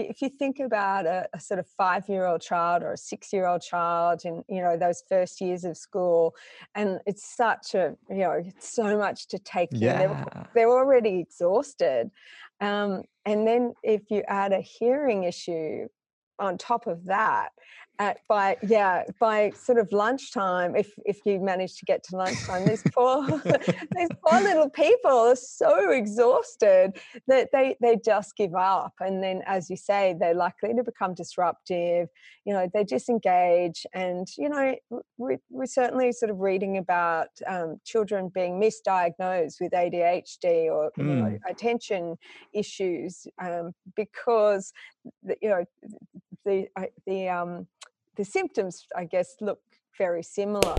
if you think about a, a sort of five-year-old child or a six-year-old child in you know those first years of school, and it's such a you know so much to take in. Yeah. They're, they're already exhausted, um, and then if you add a hearing issue on top of that, at by yeah by sort of lunchtime if if you manage to get to lunchtime these poor these poor little people are so exhausted that they they just give up and then as you say they're likely to become disruptive you know they disengage and you know we, we're certainly sort of reading about um, children being misdiagnosed with adhd or you know, Mm. attention issues um, because you know the the um the symptoms i guess look very similar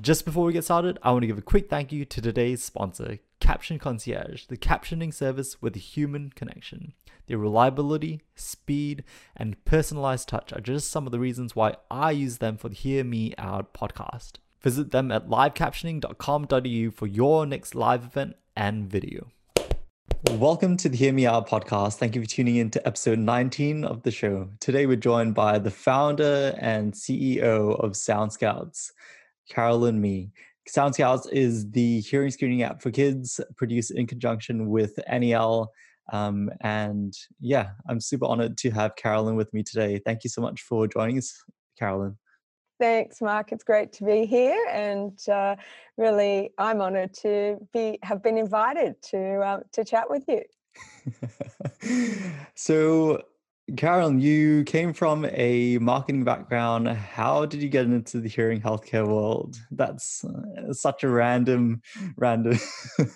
Just before we get started, I want to give a quick thank you to today's sponsor, Caption Concierge, the captioning service with a human connection. Their reliability, speed, and personalized touch are just some of the reasons why I use them for the Hear Me Out podcast. Visit them at livecaptioning.com.au for your next live event and video. Welcome to the Hear Me Out podcast. Thank you for tuning in to episode 19 of the show. Today we're joined by the founder and CEO of Sound Scouts, Carolyn Mee. Sound Scouts is the hearing screening app for kids produced in conjunction with NAL. Um, and yeah, I'm super honored to have Carolyn with me today. Thank you so much for joining us, Carolyn. Thanks mark. It's great to be here and uh, really i'm honored to be have been invited to um, to chat with you. So, Carolyn, you came from a marketing background. How did you get into the hearing healthcare world? That's uh, such a random, random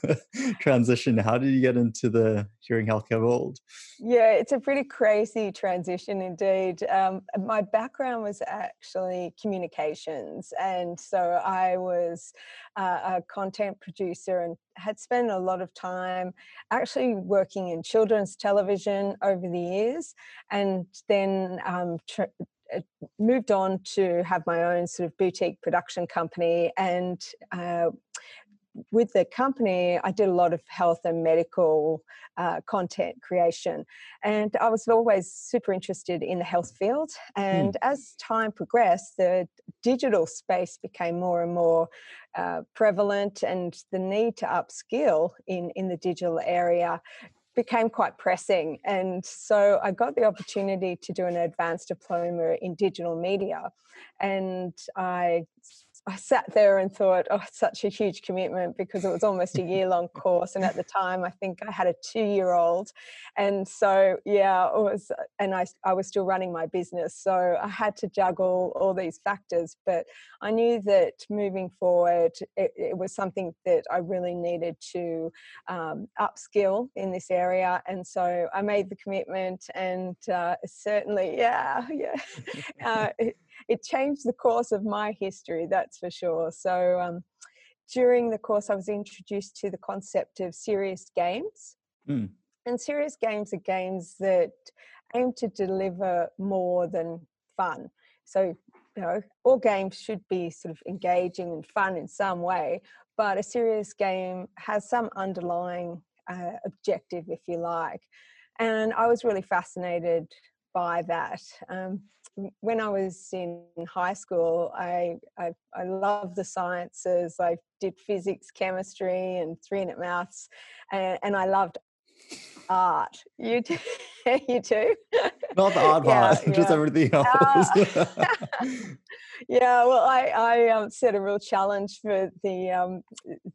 transition. How did you get into the hearing healthcare world? Yeah, it's a pretty crazy transition indeed. Um, my background was actually communications, and so I was uh, a content producer and had spent a lot of time actually working in children's television over the years, and then um, tr- uh, moved on to have my own sort of boutique production company and. Uh, with the company, I did a lot of health and medical uh, content creation. And I was always super interested in the health field. And as time progressed, the digital space became more and more uh, prevalent, and the need to upskill in, in the digital area became quite pressing. And so I got the opportunity to do an advanced diploma in digital media. And I I sat there and thought, oh, it's such a huge commitment because it was almost a year long course. And at the time, I think I had a two year old. And so, yeah, it was, and I, I was still running my business. So I had to juggle all these factors. But I knew that moving forward, it, it was something that I really needed to um, upskill in this area. And so I made the commitment, and uh, certainly, yeah, yeah. Uh, it, changed the course of my history, that's for sure. So, um, during the course, I was introduced to the concept of serious games. Mm. And serious games are games that aim to deliver more than fun. So, you know, all games should be sort of engaging and fun in some way, but a serious game has some underlying uh, objective, if you like. And I was really fascinated by that. Um, when I was in high school, I, I I loved the sciences. I did physics, chemistry, and three-unit maths, and, and I loved art. You too? you too? Not the art Yeah, part, just yeah. everything else. Ah. yeah, well, I, I um, set a real challenge for the um,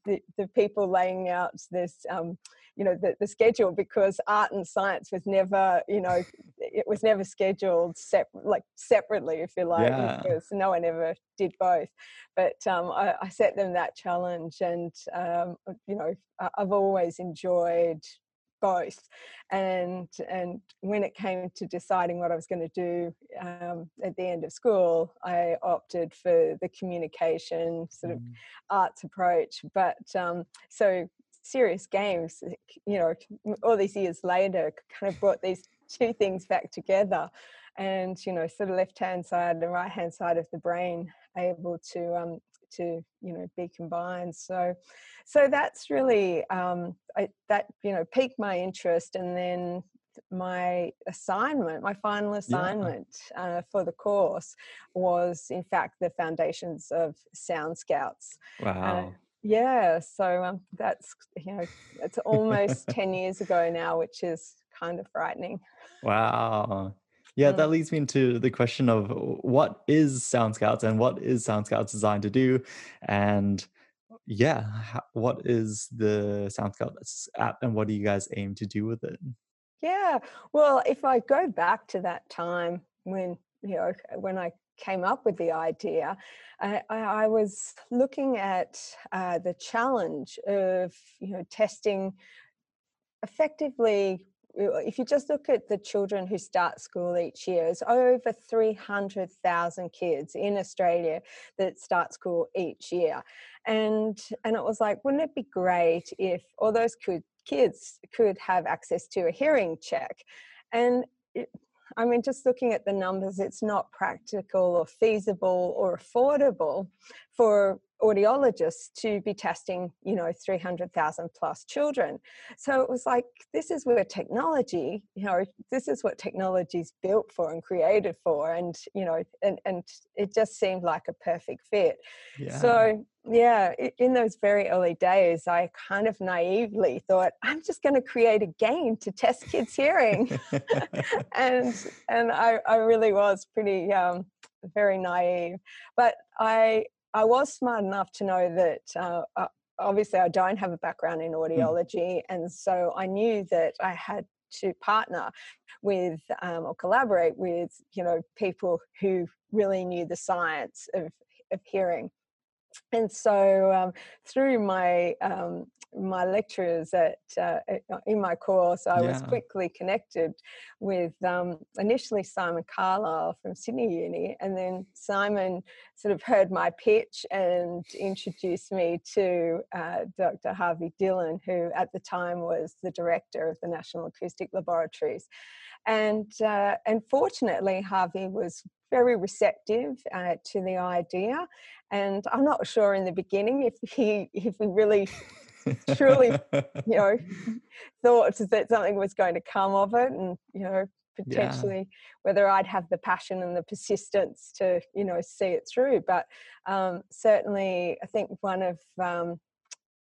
the, the people laying out this, um, you know, the, the schedule because art and science was never, you know, it was never scheduled sep- like separately, if you like, Yeah. because no one ever did both. But um, I, I set them that challenge, and um, you know, I've always enjoyed both and and when it came to deciding what I was going to do um, at the end of school, I opted for the communication sort of Mm. arts approach. But um, so serious games, you know, all these years later, kind of brought these two things back together, and you know, sort of left hand side and right hand side of the brain able to um, to you know be combined. So so that's really um, I, that you know piqued my interest, and then my assignment, my final assignment yeah. uh, for the course was, in fact, the foundations of Sound Scouts. Wow. Uh, yeah, so um, that's you know it's almost ten years ago now, which is kind of frightening. Wow. Yeah, mm. that leads me into the question of what is Sound Scouts and what is Sound Scouts designed to do, and yeah, what is the Sound Scouts app and what do you guys aim to do with it? Yeah, well, if I go back to that time when you know when I came up with the idea, I, I was looking at uh, the challenge of you know testing effectively if you just look at the children who start school each year, it's over 300,000 kids in Australia that start school each year. And, and it was like, wouldn't it be great if all those could, kids could have access to a hearing check? And it, I mean, just looking at the numbers, it's not practical or feasible or affordable for audiologists to be testing, you know, 300,000 plus children. So it was like, this is where technology, you know, this is what technology is built for and created for. And, you know, and, and it just seemed like a perfect fit. Yeah. So, yeah, in those very early days, I kind of naively thought, I'm just going to create a game to test kids' hearing. and and I, I really was pretty um, very naive. But I I was smart enough to know that uh, uh, obviously I don't have a background in mm. audiology, mm. and so I knew that I had to partner with um, or collaborate with you know people who really knew the science of, of hearing and so um, through my um, my lecturers at uh, uh, in my course, I yeah. was quickly connected with um, initially Simon Carlile from Sydney Uni, and then Simon sort of heard my pitch and introduced me to uh, Dr. Harvey Dillon, who at the time was the director of the National Acoustic Laboratories. And uh, and fortunately, Harvey was very receptive uh, to the idea, and I'm not sure in the beginning if he if he really truly, you know, thought that something was going to come of it, and you know, potentially yeah. whether I'd have the passion and the persistence to, you know, see it through. But um, certainly, I think one of um,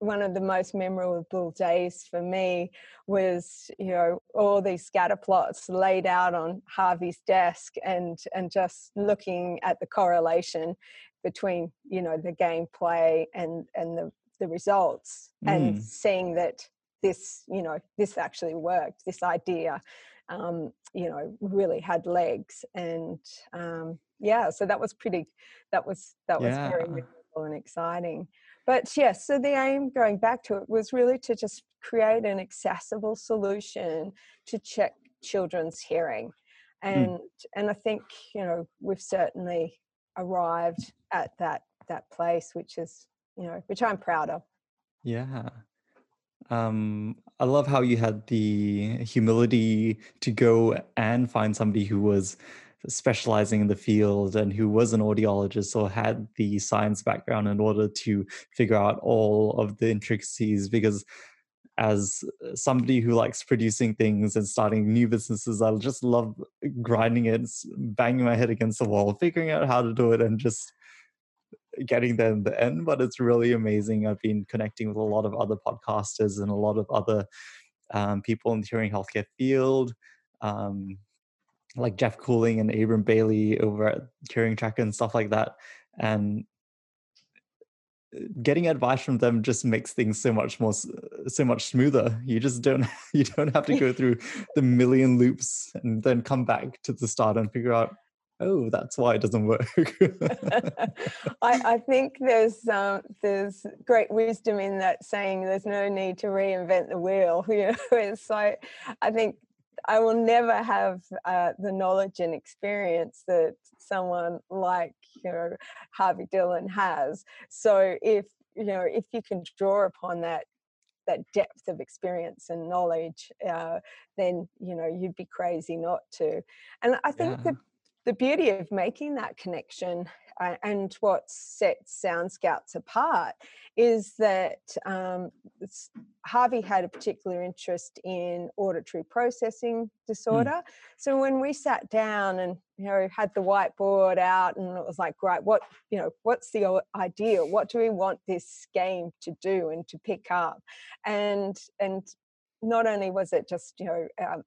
one of the most memorable days for me was you know all these scatter plots laid out on Harvey's desk and and just looking at the correlation between you know the gameplay and and the the results mm. and seeing that this you know this actually worked this idea um, you know really had legs and um, yeah so that was pretty that was that was yeah. very memorable and exciting but yes so the aim going back to it was really to just create an accessible solution to check children's hearing hmm. and mm. and i think you know we've certainly arrived at that that place which is you know which i'm proud of yeah um i love how you had the humility to go and find somebody who was specializing in the field and who was an audiologist or had the science background in order to figure out all of the intricacies because as somebody who likes producing things and starting new businesses i just love grinding it banging my head against the wall figuring out how to do it and just getting there in the end but it's really amazing i've been connecting with a lot of other podcasters and a lot of other um, people in the hearing healthcare field um, like Geoff Cooling and Abram Bailey over at Hearing Tracker and stuff like that. And uh, getting advice from them just makes things so much more so much smoother you just don't you don't have to go through the million loops and then come back to the start and figure out oh that's why it doesn't work I, I, think there's um, there's great wisdom in that saying there's no need to reinvent the wheel you know it's like i think I will never have uh, the knowledge and experience that someone like you know Harvey Dillon has. So if you know if you can draw upon that that depth of experience and knowledge, uh, then you know you'd be crazy not to. And I think yeah. the the beauty of making that connection uh, and what sets Sound Scouts apart is that um, Harvey had a particular interest in auditory processing mm. disorder. Mm. So when we sat down and you know had the whiteboard out and it was like, right, what you know, what's the idea? What do we want this game to do and to pick up? And and not only was it just you know um,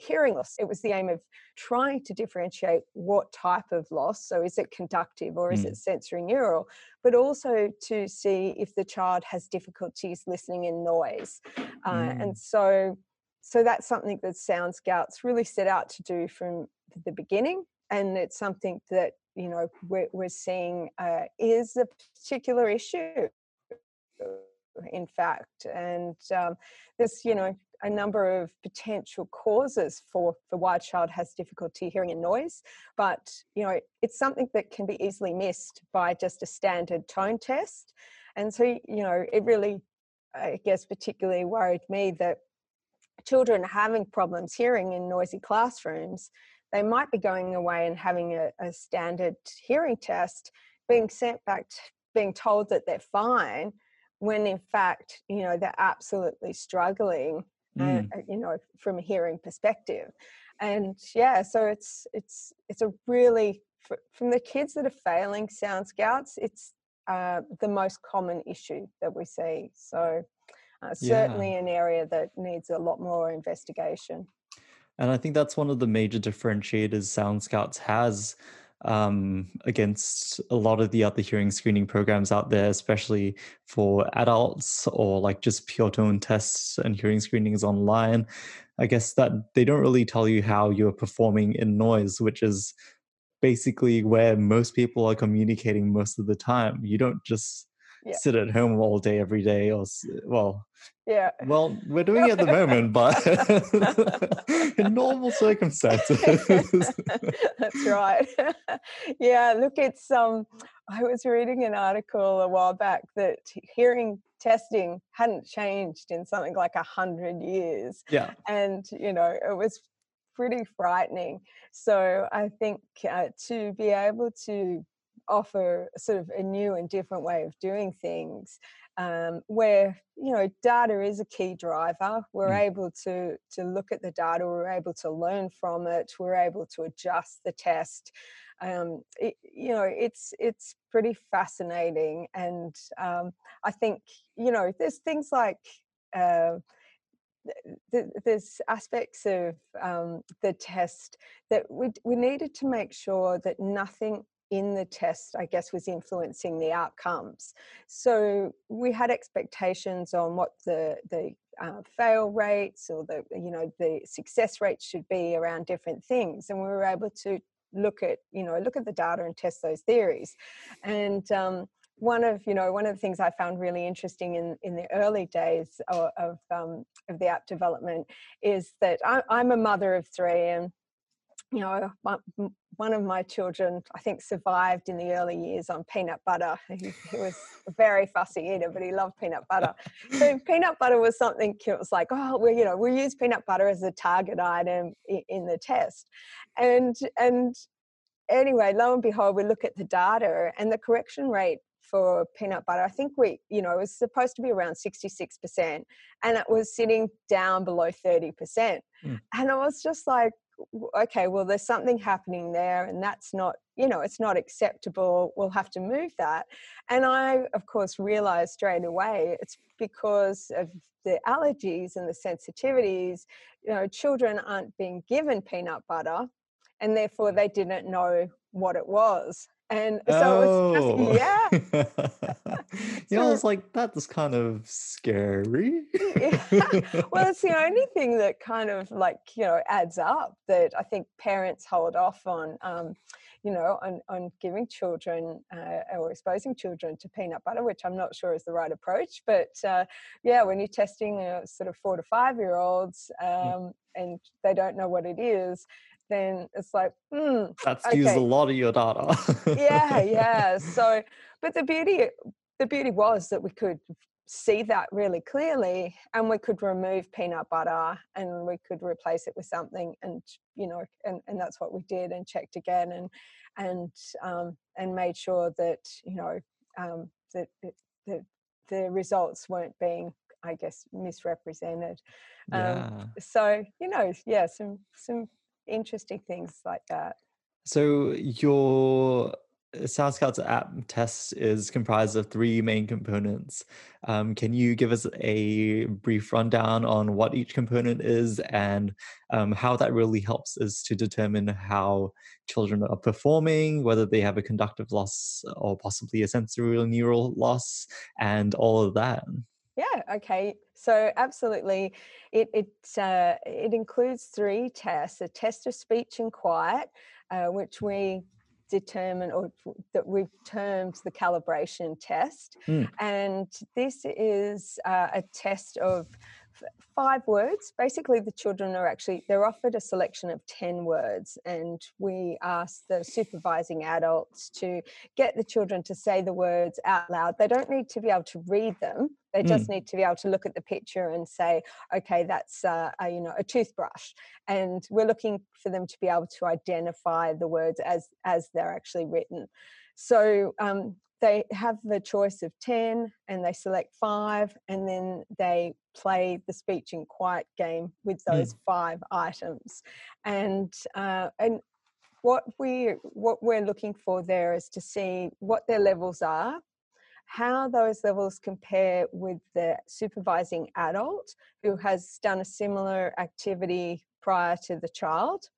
hearing loss. It was the aim of trying to differentiate what type of loss. So, is it conductive or is mm. it sensory neural? But also to see if the child has difficulties listening in noise. Uh, mm. And so, so that's something that Sound Scouts really set out to do from the beginning. And it's something that you know we're, we're seeing uh, is a particular issue in fact and um, this you know a number of potential causes for for why a child has difficulty hearing in noise but you know it's something that can be easily missed by just a standard tone test. And so you know it really i guess particularly worried me that children having problems hearing in noisy classrooms they might be going away and having a, a standard hearing test being sent back to, being told that they're fine when in fact you know they're absolutely struggling mm. uh, you know from a hearing perspective and yeah so it's it's it's a really from the kids that are failing sound scouts it's uh, the most common issue that we see so uh, certainly yeah. an area that needs a lot more investigation and i think that's one of the major differentiators sound scouts has um, against a lot of the other hearing screening programs out there, especially for adults or like just pure tone tests and hearing screenings online. I guess that they don't really tell you how you're performing in noise, which is basically where most people are communicating most of the time. You don't just yeah. sit at home all day every day or well yeah. well we're doing it at the moment but in normal circumstances. That's right. Yeah look it's um i was reading an article a while back that hearing testing hadn't changed in something like a hundred years yeah. and you know it was pretty frightening. So i think uh, to be able to offer sort of a new and different way of doing things um, where you know data is a key driver we're mm. able to to look at the data we're able to learn from it we're able to adjust the test um, it, you know it's it's pretty fascinating and um, i think you know there's things like uh, there's aspects of um, the test that we, we needed to make sure that nothing in the test, I guess, was influencing the outcomes. So we had expectations on what the the uh, fail rates or the you know the success rates should be around different things, and we were able to look at you know look at the data and test those theories, and. Um, one of you know one of the things I found really interesting in in the early days of of, um, of the app development is that I, I'm a mother of three and you know, one of my children, I think, survived in the early years on peanut butter. He, he was a very fussy eater, but he loved peanut butter. so peanut butter was something. It was like, oh, we, you know, we use peanut butter as a target item in, in the test, and and anyway, lo and behold, we look at the data, and the correction rate for peanut butter. I think we, you know, it was supposed to be around 66%, and it was sitting down below 30%. Mm. And I was just like, okay, well, there's something happening there, and that's not, you know, it's not acceptable. We'll have to move that. And I, of course, realized straight away it's because of the allergies and the sensitivities. You know, children aren't being given peanut butter, and therefore mm. they didn't know what it was. And so oh. it was just, oh. yeah. you know, it's like, that's kind of scary. yeah. Well, it's the only thing that kind of like, you know, adds up that I think parents hold off on, um, you know, on, on giving children uh, or exposing children to peanut butter, which I'm not sure is the right approach. But uh, yeah, when you're testing uh, sort of four to five year olds mm. um, and they don't know what it is, then it's like, hmm. That's okay. used a lot of your data. yeah, yeah. So, but the beauty, the beauty was that we could see that really clearly and we could remove peanut butter and we could replace it with something and you know and, and that's what we did and checked again and and um, and made sure that you know um, that, that the results weren't being i guess misrepresented um, yeah. so you know yeah some some interesting things like that so your uh, Sound Scouts app test is comprised of three main components. Um, can you give us a brief rundown on what each component is and um, how that really helps us to determine how children are performing, whether they have a conductive loss or possibly a sensory neural loss, and all of that? Yeah. Okay. So absolutely, it it uh, it includes three tests: a test of speech and quiet, uh, which we determine or that we've termed the calibration test. Mm. And this is uh, a test of five words. Basically, the children are actually they're offered a selection of 10 words, and we ask the supervising adults to get the children to say the words out loud. They don't need to be able to read them. They just mm. need to be able to look at the picture and say, "Okay, that's uh, a, you know a toothbrush," and we're looking for them to be able to identify the words as as they're actually written. So um, they have the choice of 10 and they select five and then they play the speech and quiet game with hmm. those mm. five items and uh, and what we what we're looking for there is to see what their levels are how those levels compare with the supervising adult who has done a similar activity prior to the child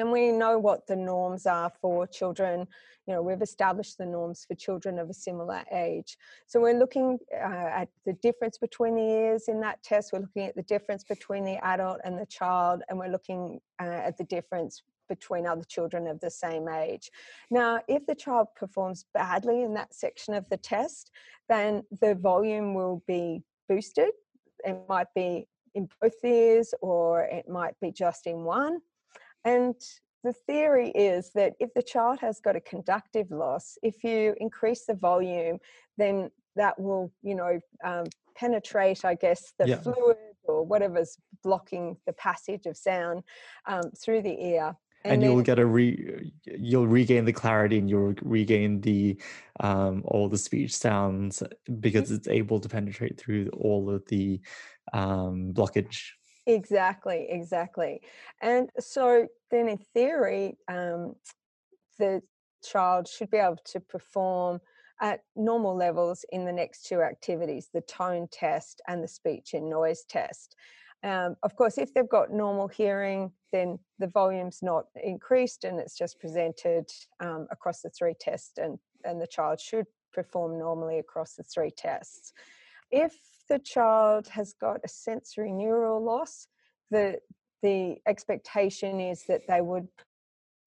and we know what the norms are for children you know we've established the norms for children of a similar age so we're looking uh, at the difference between the years in that test we're looking at the difference between the adult and the child and we're looking uh, at the difference between other children of the same age. Now, if the child performs badly in that section of the test, then the volume will be boosted. It might be in both ears or it might be just in one. And the theory is that if the child has got a conductive loss, if you increase the volume, then that will, you know, um, penetrate, I guess, the yeah. fluid or whatever's blocking the passage of sound um, through the ear. And, and then, you'll get a re, you'll regain the clarity and you'll regain the um, all the speech sounds because mm-hmm. it's able to penetrate through all of the um, blockage Exactly, exactly. And so then, in theory, um, the child should be able to perform at normal levels in the next two activities the tone test and the speech and noise test. Um, of course, if they've got normal hearing, then the volume's not increased and it's just presented um, across the three tests, and, and the child should perform normally across the three tests. If the child has got a sensory neural loss, the the expectation is that they would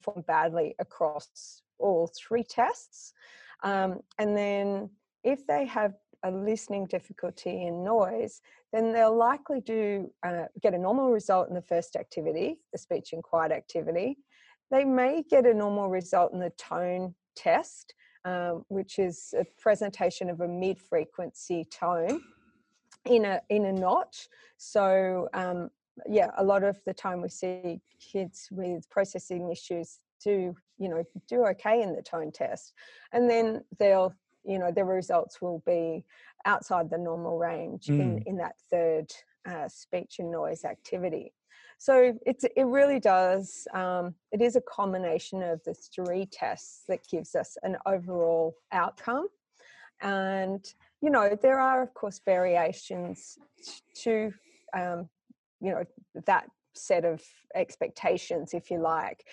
perform badly across all three tests. Um, and then if they have a listening difficulty in noise, then they'll likely do uh, get a normal result in the first activity, the speech and quiet activity. They may get a normal result in the tone test, um, which is a presentation of a mid-frequency tone in a in a notch. So um, yeah, a lot of the time we see kids with processing issues do you know do okay in the tone test, and then they'll you know the results will be outside the normal range mm. in in that third uh, speech and noise activity. So it's it really does. Um, it is a combination of the three tests that gives us an overall outcome, and you know, there are, of course, variations to, um, you know, that set of expectations, if you like.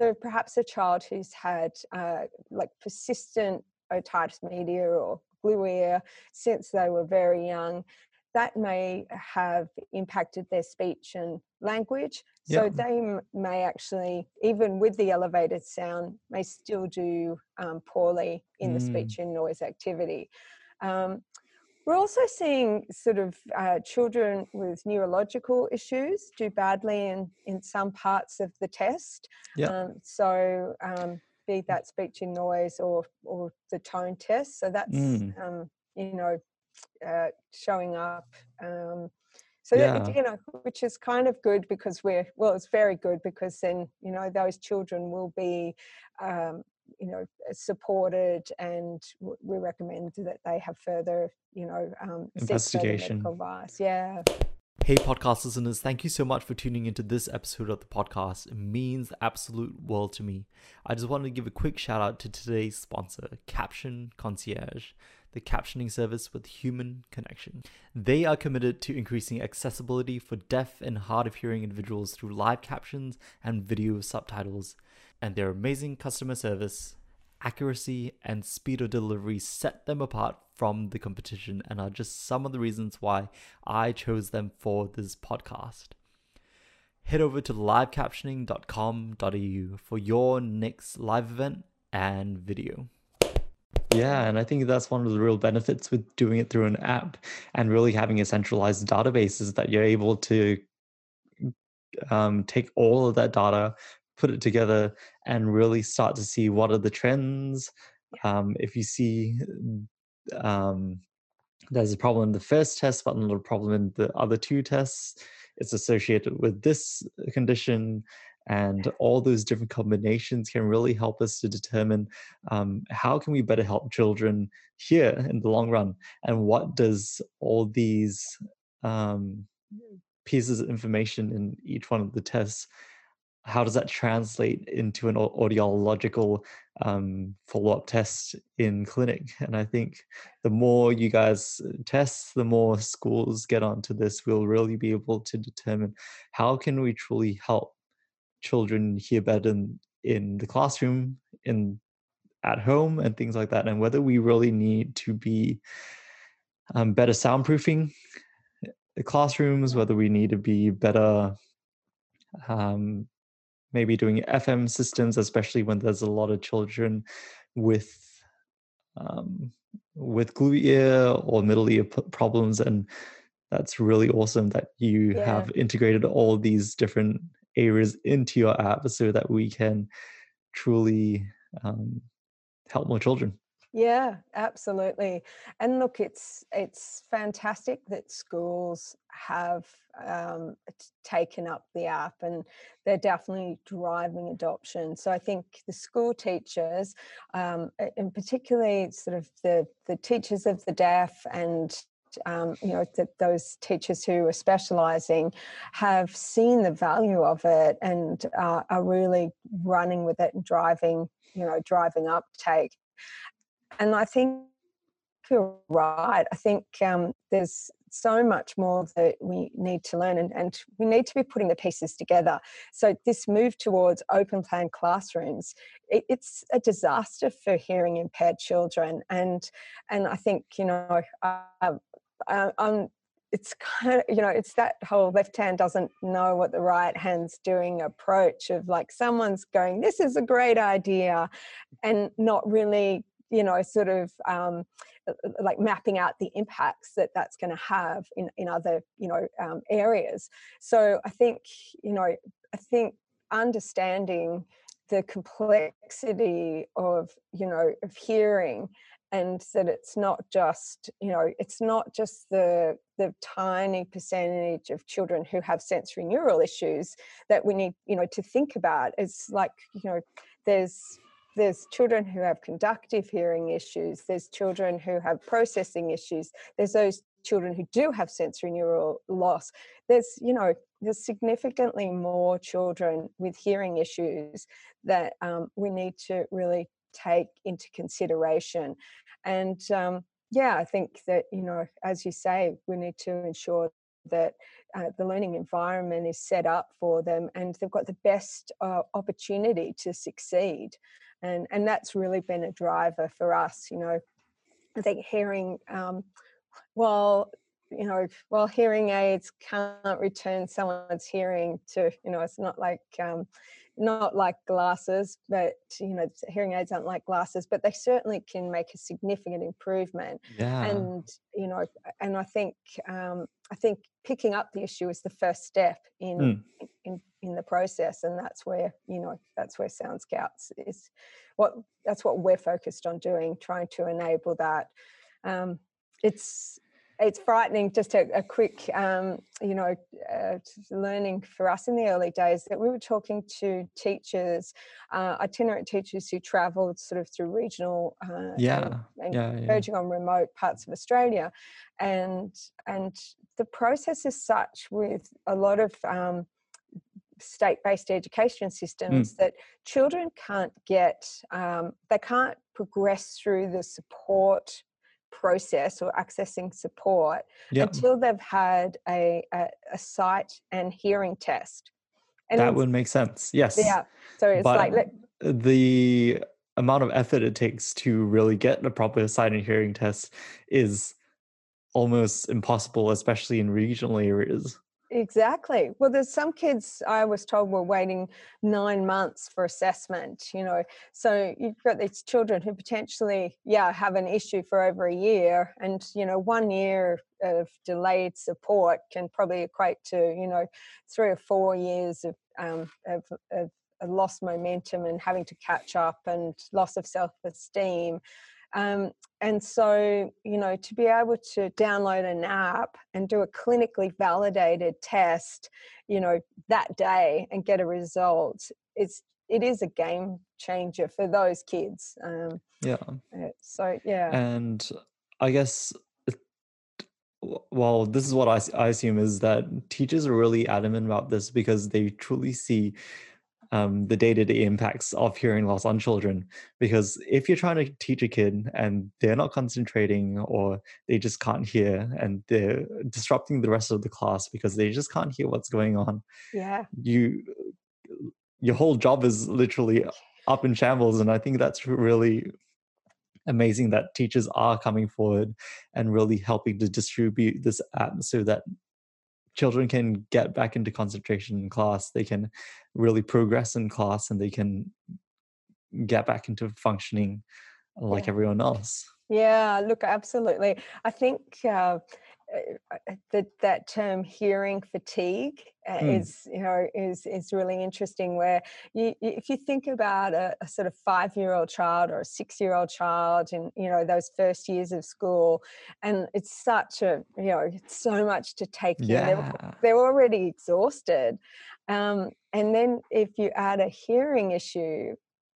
So perhaps a child who's had uh, like persistent otitis media or glue ear since they were very young, that may have impacted their speech and language. So yep. they m- may actually, even with the elevated sound, may still do um, poorly in mm. the speech and noise activity. Um, we're also seeing sort of uh, children with neurological issues do badly in, in some parts of the test. Yeah. Um, so, um, be that speech and noise or, or the tone test. So, that's, mm. um, you know, uh, showing up. Um, so Yeah. that, you know, which is kind of good because we're well, it's very good because then you know those children will be. Um, you know supported and we recommend that they have further you know um Investigation. advice yeah Hey, podcast listeners, thank you so much for tuning into this episode of the podcast. It means the absolute world to me. I just wanted to give a quick shout out to today's sponsor, Caption Concierge, the captioning service with human connection. They are committed to increasing accessibility for deaf and hard of hearing individuals through live captions and video subtitles. And their amazing customer service, accuracy, and speed of delivery set them apart from the competition and are just some of the reasons why I chose them for this podcast. Head over to livecaptioning.com.au for your next live event and video. Yeah, and I think that's one of the real benefits with doing it through an app and really having a centralized database is that you're able to um, take all of that data, put it together, and really start to see what are the trends. Um, if you see um, there's a problem in the first test, but not a problem in the other two tests, it's associated with this condition. And all those different combinations can really help us to determine um, how can we better help children here in the long run, and what does all these um, pieces of information in each one of the tests how does that translate into an audiological um, follow-up test in clinic? And i think the more you guys test the more schools get onto this we'll really be able to determine how can we truly help children hear better in, in the classroom in at home and things like that and whether we really need to be um, better soundproofing the classrooms whether we need to be better um, maybe doing FM systems, especially when there's a lot of children with um, with glue ear or middle ear p- problems, and that's really awesome that you Yeah. have integrated all these different areas into your app so that we can truly um, help more children. Yeah, absolutely. And look, it's it's fantastic that schools have um, taken up the app, and they're definitely driving adoption. So I think the school teachers, um, and particularly sort of the the teachers of the deaf and um, you know th- those teachers who are specialising have seen the value of it and uh, are really running with it and driving you know driving uptake and I think you're right. I think um, there's so much more that we need to learn, and, and we need to be putting the pieces together. So this move towards open plan classrooms, it, it's a disaster for hearing impaired children, and and I think you know, I, I, I'm it's kind of you know it's that whole left hand doesn't know what the right hand's doing approach of like someone's going this is a great idea and not really you know sort of um, uh, uh, like mapping out the impacts that that's going to have in in other you know um, areas. So i think you know i think understanding the complexity of you know of hearing and that it's not just you know it's not just the the tiny percentage of children who have sensory neural issues that we need you know to think about. It's like you know there's there's children who have conductive hearing issues there's children who have processing issues there's those children who do have sensory neural loss. There's you know there's significantly more children with hearing issues that um, we need to really take into consideration. And um, yeah i think that you know as you say we need to ensure that uh, the learning environment is set up for them and they've got the best uh, opportunity to succeed. And and that's really been a driver for us you know. I think hearing um, well you know while hearing aids can't return someone's hearing to you know it's not like um, not like glasses but you know hearing aids aren't like glasses but they certainly can make a significant improvement Yeah. and you know and i think um, i think picking up the issue is the first step in Mm. in in the process and that's where you know that's where sound scouts is what that's what we're focused on doing trying to enable that um, it's it's frightening. Just a, a quick, um, you know, uh, learning for us in the early days that we were talking to teachers, uh, itinerant teachers who travelled sort of through regional, uh, yeah, and, and yeah, yeah. verging on remote parts of Australia, and and the process is such with a lot of um, state-based education Mm. systems that children can't get um, they can't progress through the support process or accessing support yeah. until they've had a, a, a sight and hearing test and that would make sense. Yes. yeah so it's but like let- the amount of effort it takes to really get a proper sight and hearing test is almost impossible, especially in regional areas. Exactly. Well, there's some kids I was told were waiting nine months for assessment, you know. So you've got these children who potentially, yeah, have an issue for over a year. And, you know, one year of delayed support can probably equate to, you know, three or four years of, um, of, of, lost momentum and having to catch up and loss of self esteem. Um, and so, you know, to be able to download an app and do a clinically validated test, you know, that day and get a result, it's it is a game changer for those kids. Um, Yeah. uh, so yeah, And I guess, well, this is what I, I assume is that teachers are really adamant about this because they truly see um, the day-to-day impacts of hearing loss on children. Because if you're trying to teach a kid and they're not concentrating or they just can't hear and they're disrupting the rest of the class because they just can't hear what's going on, yeah, you your whole job is literally up in shambles and i think that's really amazing that teachers are coming forward and really helping to distribute this app so that children can get back into concentration in class they can really progress in class and they can get back into functioning like Yeah. everyone else yeah. Look, absolutely. I think. Uh, uh, that that term hearing fatigue uh, Mm. is you know is is really interesting where you, if you think about a, a sort of five year old child or a six year old child in you know those first years of school and it's such a you know it's so much to take in they're, yeah they're already exhausted um, and then if you add a hearing issue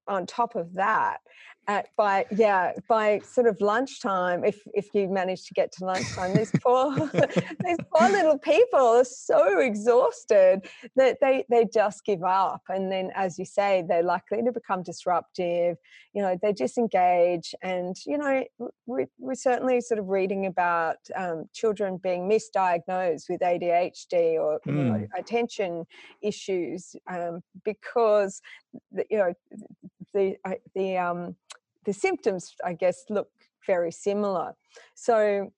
on top of that at by yeah by sort of lunchtime if if you manage to get to lunchtime these poor these poor little people are so exhausted that they they just give up and then as you say they're likely to become disruptive you know they disengage and you know we, we're certainly sort of reading about um, children being misdiagnosed with adhd or you know Mm. attention issues um, because you know the the um the symptoms i guess look very similar. So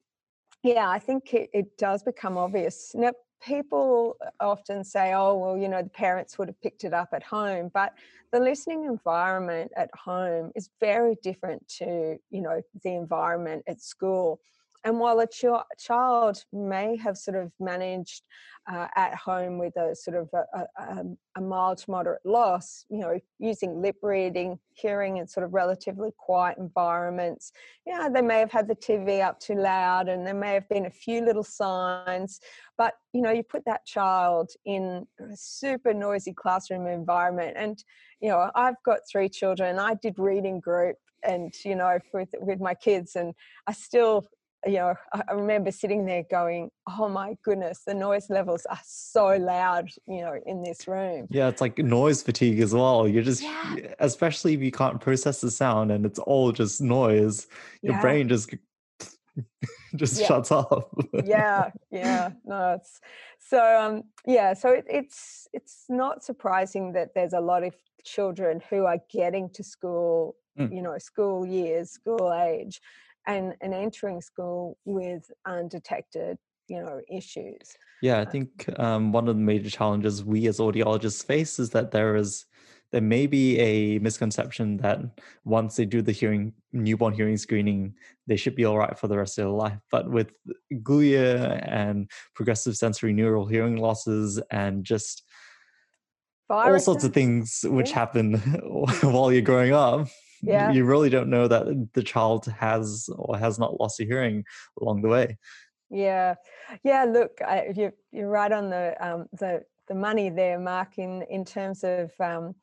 yeah i think it, it does become obvious. Now people often say oh well you know the parents would have picked it up at home but the listening environment at home is very different to you know the environment at school and while a ch- child may have sort of managed uh, at home with a sort of a, a, um, a mild to moderate loss, you know, using lip reading, hearing in sort of relatively quiet environments. You know, they may have had the TV up too loud and there may have been a few little signs, but you know, you put that child in a super noisy classroom environment. And, you know, I've got three children. I did reading group and, you know, with, with my kids and I still you know, I remember sitting there going, "Oh my goodness, the noise levels are so loud," you know, in this room. Yeah, it's like noise fatigue as well. You're just, Yeah. especially if you can't process the sound and it's all just noise, your Yeah. brain just just Yeah. shuts off. yeah, yeah, no, it's so um, yeah. So it, it's it's not surprising that there's a lot of children who are getting to school, Mm. you know, school years, school age, and and entering school with undetected, you know, issues. Yeah, I think um, one of the major challenges we as audiologists face is that there is there may be a misconception that once they do the hearing newborn hearing screening, they should be all right for the rest of their life. But with glue ear and progressive sensory neural hearing losses and just all sorts of things which Yeah. happen while you're growing up, Yeah. you really don't know that the child has or has not lost a hearing along the way. Yeah, yeah. Look, I, you're you're right on the um, the the money there, Mark. In in terms of um,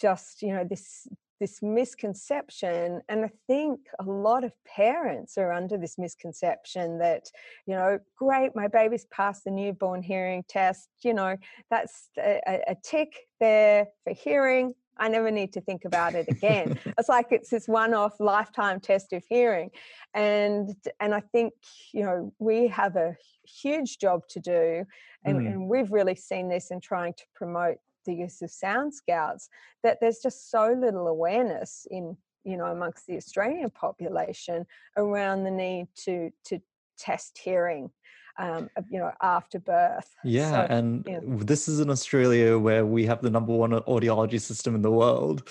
just you know this this misconception and i think a lot of parents are under this misconception that you know great my baby's passed the newborn hearing test you know that's a, a tick there for hearing I never need to think about it again. it's like it's this one-off lifetime test of hearing, and and I think you know we have a huge job to do, and, mm. and we've really seen this in trying to promote the use of sound scouts that there's just so little awareness in you know amongst the australian population around the need to to test hearing um, you know after birth yeah so, and know. this is in australia where we have the number one audiology system in the world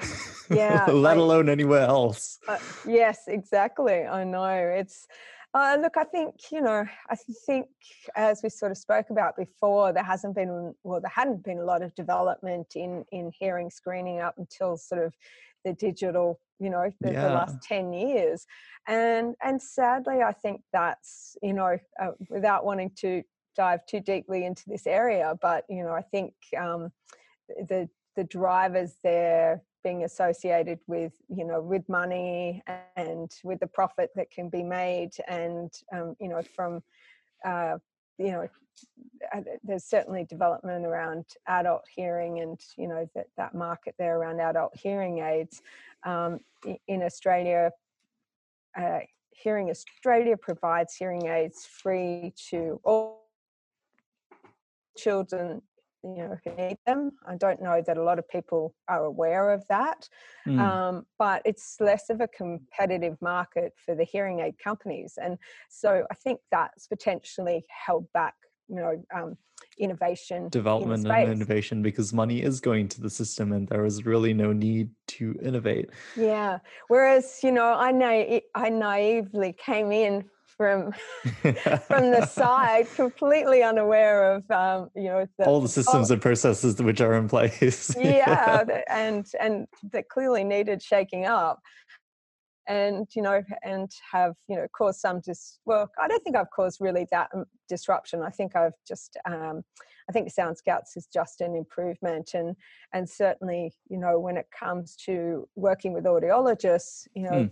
yeah let I, alone anywhere else uh, yes exactly i know it's uh, look, I think you know. I think as we sort of spoke about before, there hasn't been well, there hadn't been a lot of development in in hearing screening up until sort of the digital, you know, the, yeah. the last ten years, and and sadly, I think that's you know, uh, without wanting to dive too deeply into this area, but you know, I think um, the the drivers there being associated with you know with money and with the profit that can be made and um, you know from uh, you know there's certainly development around adult hearing and you know that, that market there around adult hearing aids. Um, in australia uh, hearing australia provides hearing aids free to all children you know who need them i don't know that a lot of people are aware of that mm. um, but it's less of a competitive market for the hearing aid companies and so i think that's potentially held back you know um, innovation development in and innovation because money is going to the system and there is really no need to innovate yeah whereas you know i na- i naively came in from from the side, completely unaware of um, you know the, all the systems oh, and processes which are in place. yeah, and and that clearly needed shaking up, and you know, and have you know caused some dis. Well, I don't think I've caused really that um, disruption. I think I've just. Um, I think Sound Scouts is just an improvement, and and certainly you know when it comes to working with audiologists, you know. Mm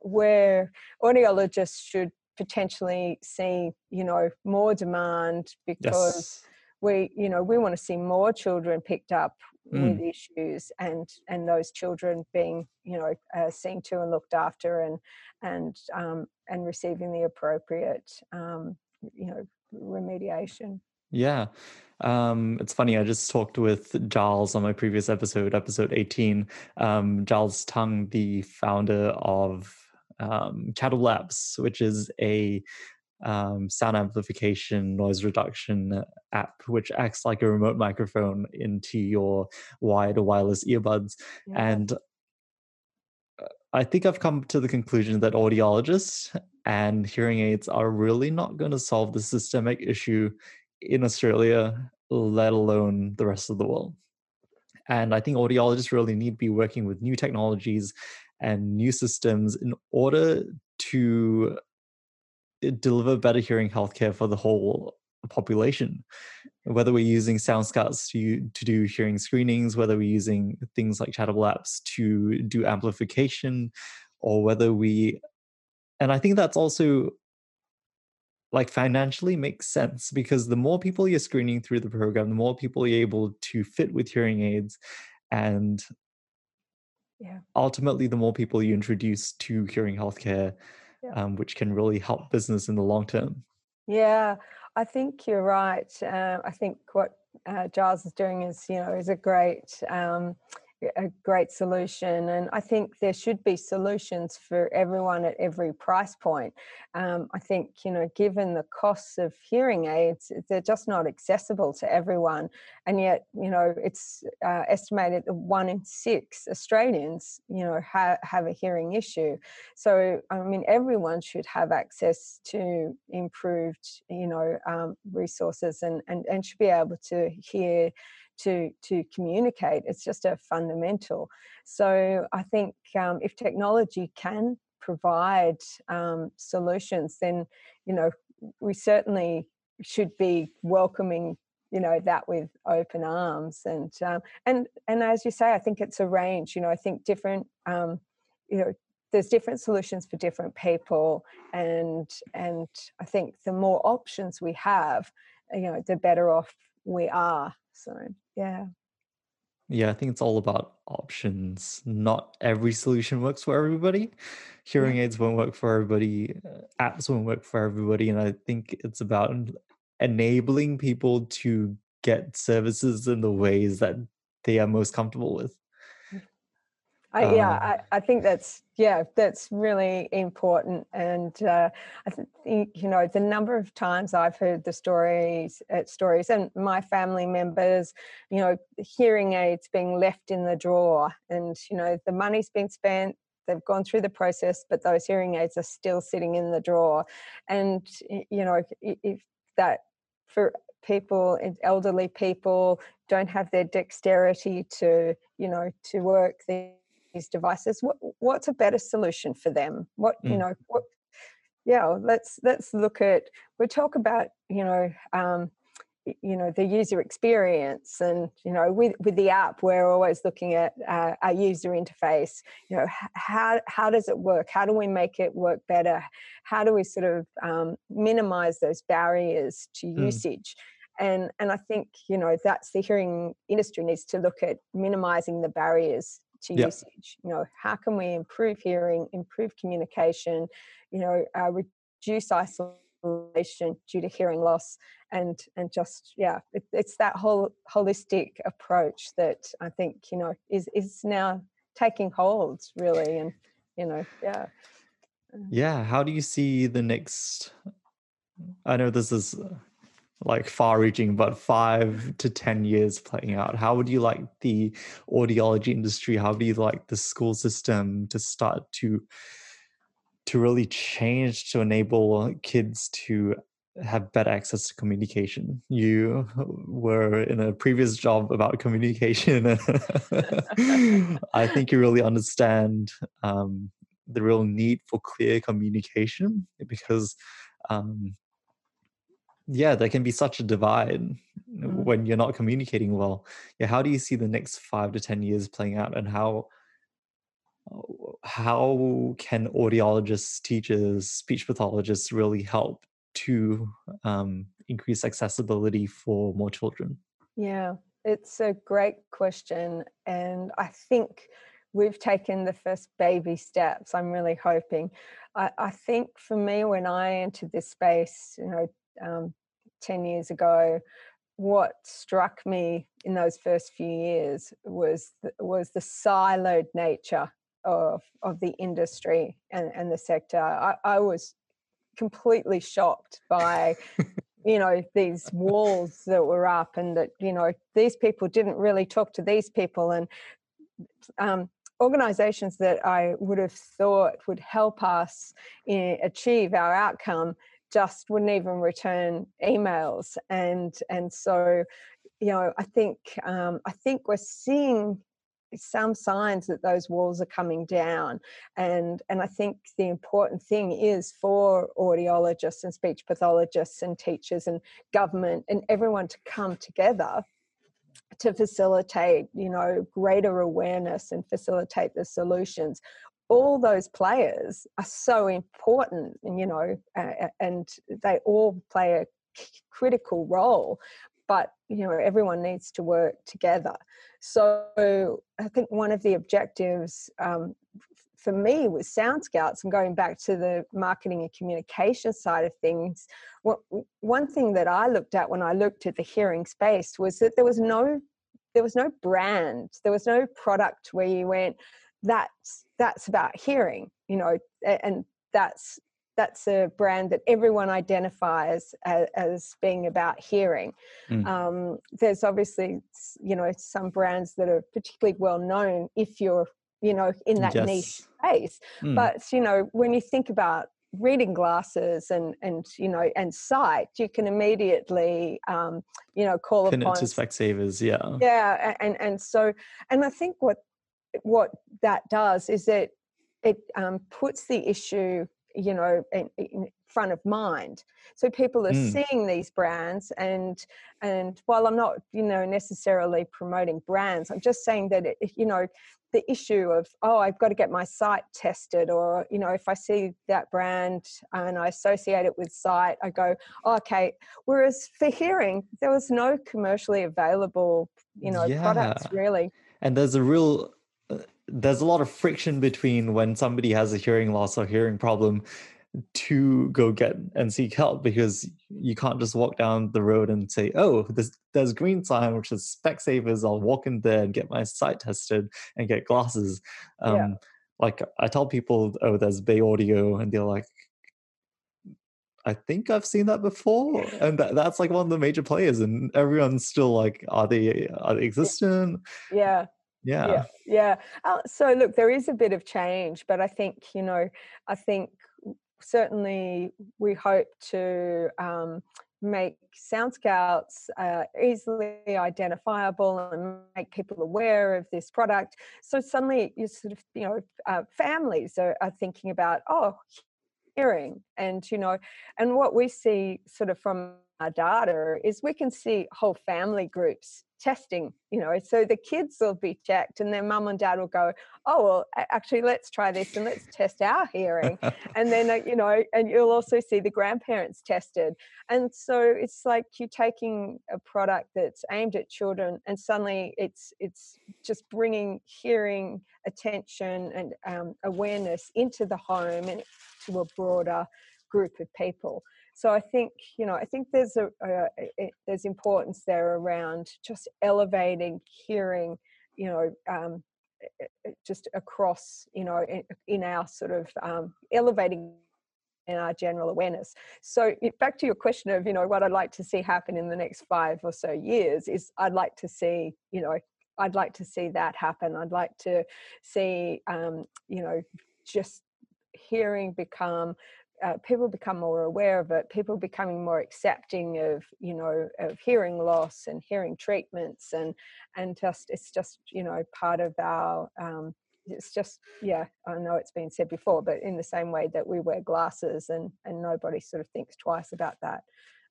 where audiologists should potentially see you know more demand because yes. we you know we want to see more children picked up mm. with issues and and those children being you know uh, seen to and looked after and and um, and receiving the appropriate um, you know remediation yeah um, it's funny, I just talked with Giles on my previous episode, episode 18. Um, Giles Tongue, the founder of um, Labs, which is a um, sound amplification, noise reduction app, which acts like a remote microphone into your wired or wireless earbuds. Yeah. And uh, I think I've come to the conclusion that audiologists and hearing aids are really not going to solve the systemic issue in Australia, let alone the rest of the world. And I think audiologists really need to be working with new technologies and new systems in order to eh, deliver better hearing healthcare for the whole population. Whether we're using sound scouts to, to do hearing screenings, whether we're using things like Chatable apps to do amplification, or whether we, and I think that's also like financially makes sense because the more people you're screening through the program, the more people you're able to fit with hearing aids and yeah. ultimately the more people you introduce to hearing healthcare yeah. um, which can really help business in the long term yeah i think you're right uh, i think what uh, giles is doing is you know is a great um, a great solution. And I think there should be solutions for everyone at every price point. Um, I think, you know, given the costs of hearing aids, they're just not accessible to everyone. And yet, you know, it's uh, estimated that one in six Australians, you know, ha- have a hearing issue. So, I mean, everyone should have access to improved, you know, um, resources and, and, and should be able to hear to to communicate it's just a fundamental. So i think um, if technology can provide um, solutions then you know we certainly should be welcoming you know that with open arms and um, and and as you say i think it's a range you know i think different um, you know there's different solutions for different people and and i think the more options we have you know the better off we are so yeah. Yeah i think it's all about options. Not every solution works for everybody. Hearing aids won't work for everybody uh, apps won't work for everybody and i think it's about enabling people to get services in the ways that they are most comfortable with. I, um, yeah, I, I, think that's yeah, that's really important, and uh, I think you know the number of times I've heard the stories at uh, stories, and my family members, you know, hearing aids being left in the drawer, and you know the money's been spent, they've gone through the process, but those hearing aids are still sitting in the drawer, and you know if that for people elderly people don't have their dexterity to you know to work these devices what, what's a better solution for them what mm. you know what yeah let's let's look at we talk about you know um, you know the user experience and you know with with the app we're always looking at uh, our user interface you know how how does it work how do we make it work better how do we sort of um, minimize those barriers to mm. usage and and i think you know that's the hearing industry needs to look at minimizing the barriers to yep. usage you know how can we improve hearing improve communication you know uh, reduce isolation due to hearing loss and and just yeah it, it's that whole holistic approach that i think you know is is now taking hold really and you know yeah yeah how do you see the next i know this is uh, like far reaching but five to ten years playing out how would you like the audiology industry how do you like the school system to start to to really change to enable kids to have better access to communication. You were in a previous job about communication. I think you really understand um, the real need for clear communication because, um, yeah, there can be such a divide mm-hmm. when you're not communicating well. Yeah, how do you see the next five to ten years playing out, and how? How can audiologists, teachers, speech pathologists really help to um, increase accessibility for more children? Yeah, it's a great question. And I think we've taken the first baby steps. I'm really hoping. I, I think for me, when I entered this space, you know, um, 10 years ago, what struck me in those first few years was the, was the siloed nature of of the industry and, and the sector. I, I was completely shocked by you know these walls that were up and that you know these people didn't really talk to these people and um, organizations that i would have thought would help us in, achieve our outcome just wouldn't even return emails and and so you know i think um, i think we're seeing some signs that those walls are coming down and and i think the important thing is for audiologists and speech pathologists and teachers and government and everyone to come together to facilitate you know greater awareness and facilitate the solutions all those players are so important and you know uh, and they all play a critical role but you know everyone needs to work together. So i think one of the objectives um, for me was sound scouts and going back to the marketing and communication side of things one thing that i looked at when i looked at the hearing space was that there was no there was no brand there was no product where you went that's that's about hearing you know and that's that's a brand that everyone identifies as, as being about hearing. Mm. Um, there's obviously, you know, some brands that are particularly well known if you're, you know, in that yes. niche space. Mm. But you know, when you think about reading glasses and and you know and sight you can immediately um you know call Pin upon to Specsavers yeah yeah and and so and i think what what that does is that it um, puts the issue you know in, in front of mind. So people are Mm. seeing these brands and and while i'm not you know necessarily promoting brands i'm just saying that it, you know the issue of oh i've got to get my sight tested or you know if i see that brand and i associate it with sight i go oh, okay. Whereas for hearing there was no commercially available you know products really. And there's a real there's a lot of friction between when somebody has a hearing loss or hearing problem to go get and seek help because you can't just walk down the road and say oh there's there's green sign which is specsavers. I'll walk in there and get my sight tested and get glasses. Um Yeah. like i tell people oh there's bay audio and they're like I think I've seen that before, and that, that's like one of the major players, and everyone's still like, "Are they are they existent?" yeah Yeah, yeah yeah. Uh, so look there is a bit of change but i think you know i think certainly we hope to um, make sound scouts uh, easily identifiable and make people aware of this product. So suddenly you sort of you know uh, families are, are thinking about oh hearing and you know and what we see sort of from our data is we can see whole family groups testing you know so the kids will be checked and then mum and dad will go oh well actually let's try this and let's test our hearing. And then uh, you know and you'll also see the grandparents tested. And so it's like you're taking a product that's aimed at children and suddenly it's it's just bringing hearing attention and um, awareness into the home and to a broader group of people so i think you know i think there's a, a, a there's importance there around just elevating hearing you know um, just across you know in, in our sort of um, elevating in our general awareness. So back to your question of you know what i'd like to see happen in the next five or so years is i'd like to see you know i'd like to see that happen. I'd like to see um, you know just hearing become uh, people become more aware of it people becoming more accepting of you know of hearing loss and hearing treatments and and just it's just you know part of our um, it's just yeah i know it's been said before but in the same way that we wear glasses and and nobody sort of thinks twice about that.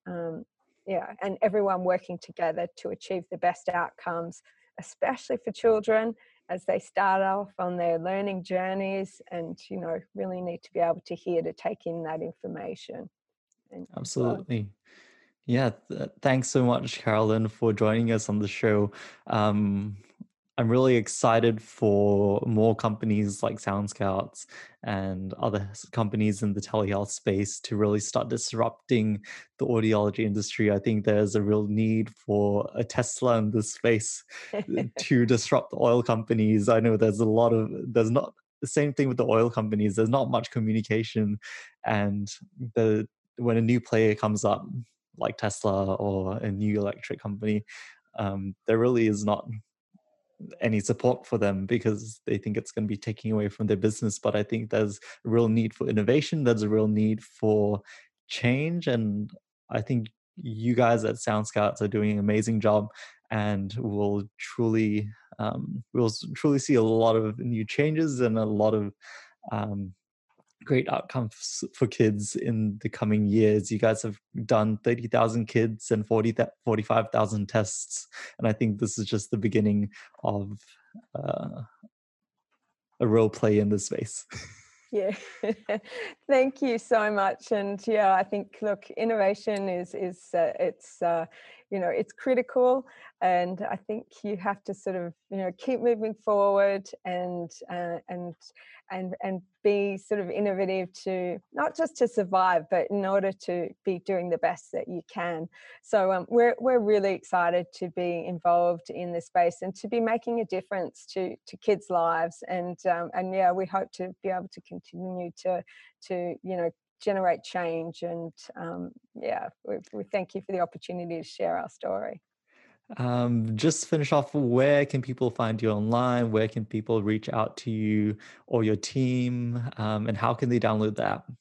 Um, yeah and everyone working together to achieve the best outcomes especially for children as they start off on their learning journeys and you know really need to be able to hear to take in that information and absolutely. Yeah, th- thanks so much, Carolyn, for joining us on the show. Um, I'm really excited for more companies like Sound Scouts and other companies in the telehealth space to really start disrupting the audiology industry. I think there's a real need for a Tesla in this space to disrupt the oil companies. I know there's a lot of there's not the same thing with the oil companies. There's not much communication, and the when a new player comes up like Tesla or a new electric company, um, there really is not any support for them because they think it's going to be taking away from their business. But I think there's a real need for innovation. There's a real need for change, and I think you guys at Sound Scouts are doing an amazing job, and will truly um, we'll truly see a lot of new changes and a lot of um, great outcomes for kids in the coming years. You guys have done 30,000 kids and 40, 45,000 tests. And I think this is just the beginning of uh, a role play in this space. yeah thank you so much and yeah i think look innovation is is uh, it's uh, you know it's critical and i think you have to sort of you know keep moving forward and uh, and and and be sort of innovative to not just to survive but in order to be doing the best that you can. So um, we're we're really excited to be involved in this space and to be making a difference to to kids lives and um, and yeah we hope to be able to continue to to you know generate change and um, yeah we, we thank you for the opportunity to share our story Um, just finish off where can people find you online? Where can people reach out to you or your team? Um, and how can they download the app?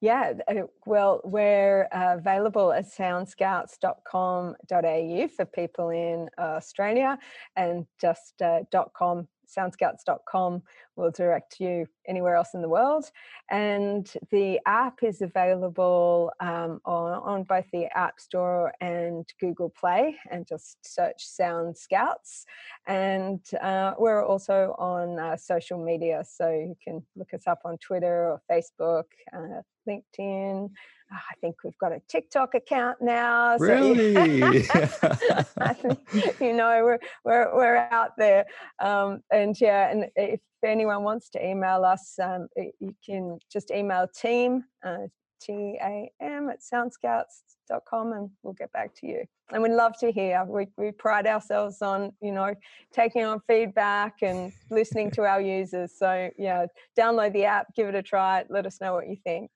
Yeah, uh, well, we're uh, available at soundscouts.com.au for people in Australia and just uh, .com soundscouts.com will direct you anywhere else in the world. And the app is available um, on, on both the App Store and Google Play, and just search Sound Scouts. And uh, we're also on uh, social media, so you can look us up on Twitter or Facebook, uh, LinkedIn. Ah, I think we've got a TikTok account now. So really? you know, we're, we're, we're out there. Um, and yeah, and if anyone wants to email us, um, you can just email team, uh, T-A-M at soundscouts.com and we'll get back to you. And we'd love to hear. We, we pride ourselves on, you know, taking on feedback and listening to our users. So yeah, download the app, give it a try, let us know what you think.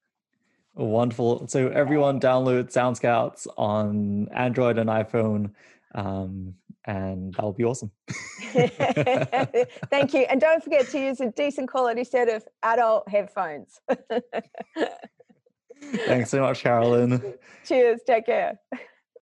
Wonderful. So everyone download Sound Scouts on Android and iPhone, um, and that'll be awesome. Thank you. And don't forget to use a decent quality set of adult headphones. Thanks so much, Carolyn. Cheers. Take care.